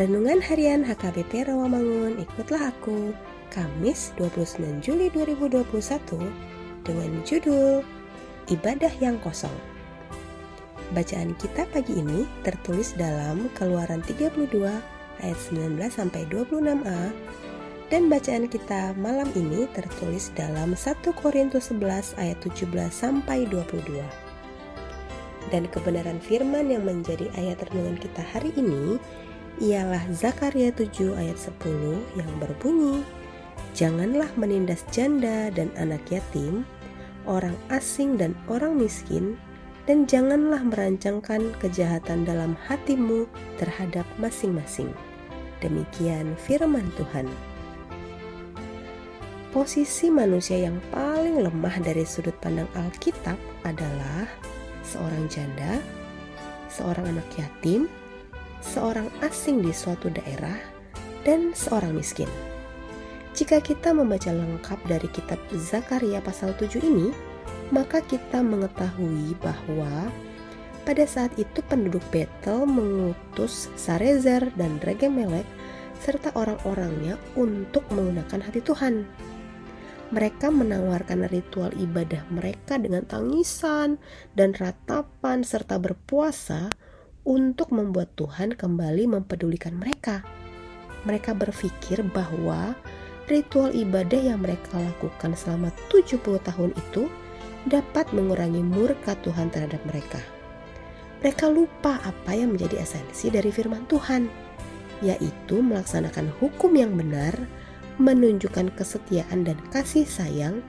Renungan Harian HKBP Rawamangun, ikutlah aku. Kamis 29 Juli 2021 dengan judul Ibadah yang Kosong. Bacaan kita pagi ini tertulis dalam Keluaran 32 ayat 19 sampai 26a dan bacaan kita malam ini tertulis dalam 1 Korintus 11 ayat 17 sampai 22. Dan kebenaran firman yang menjadi ayat renungan kita hari ini ialah Zakaria 7 ayat 10 yang berbunyi, Janganlah menindas janda dan anak yatim, orang asing dan orang miskin, dan janganlah merancangkan kejahatan dalam hatimu terhadap masing-masing. Demikian firman Tuhan. Posisi manusia yang paling lemah dari sudut pandang Alkitab adalah seorang janda, seorang anak yatim, seorang asing di suatu daerah, dan seorang miskin. Jika kita membaca lengkap dari kitab Zakaria pasal 7 ini, maka kita mengetahui bahwa pada saat itu penduduk Betel mengutus Sarezer dan Regemelek serta orang-orangnya untuk menggunakan hati Tuhan. Mereka menawarkan ritual ibadah mereka dengan tangisan dan ratapan serta berpuasa untuk membuat Tuhan kembali mempedulikan mereka. Mereka berpikir bahwa ritual ibadah yang mereka lakukan selama 70 tahun itu dapat mengurangi murka Tuhan terhadap mereka. Mereka lupa apa yang menjadi esensi dari firman Tuhan, yaitu melaksanakan hukum yang benar, menunjukkan kesetiaan dan kasih sayang,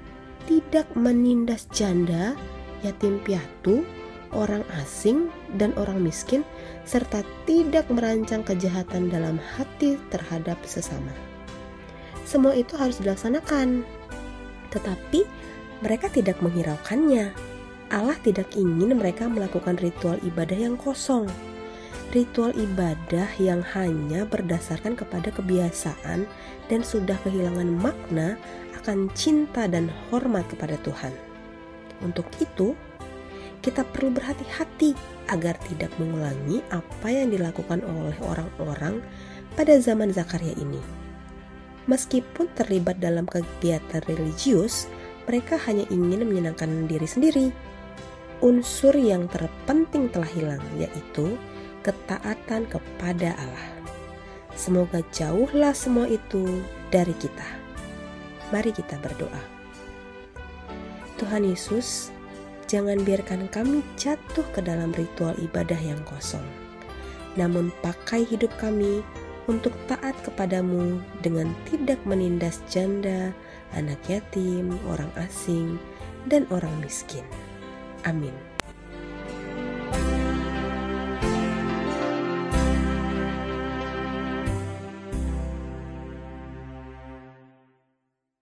tidak menindas janda, yatim piatu, orang asing dan orang miskin, serta tidak merancang kejahatan dalam hati terhadap sesama. Semua itu harus dilaksanakan, tetapi mereka tidak menghiraukannya. Allah tidak ingin mereka melakukan ritual ibadah yang kosong. Ritual ibadah yang hanya berdasarkan kepada kebiasaan dan sudah kehilangan makna akan cinta dan hormat kepada Tuhan. Untuk itu, kita perlu berhati-hati agar tidak mengulangi apa yang dilakukan oleh orang-orang pada zaman Zakaria ini. Meskipun terlibat dalam kegiatan religius, mereka hanya ingin menyenangkan diri sendiri. Unsur yang terpenting telah hilang, yaitu ketaatan kepada Allah. Semoga jauhlah semua itu dari kita. Mari kita berdoa. Tuhan Yesus, Jangan biarkan kami jatuh ke dalam ritual ibadah yang kosong. Namun pakai hidup kami untuk taat kepadamu dengan tidak menindas janda, anak yatim, orang asing, dan orang miskin. Amin.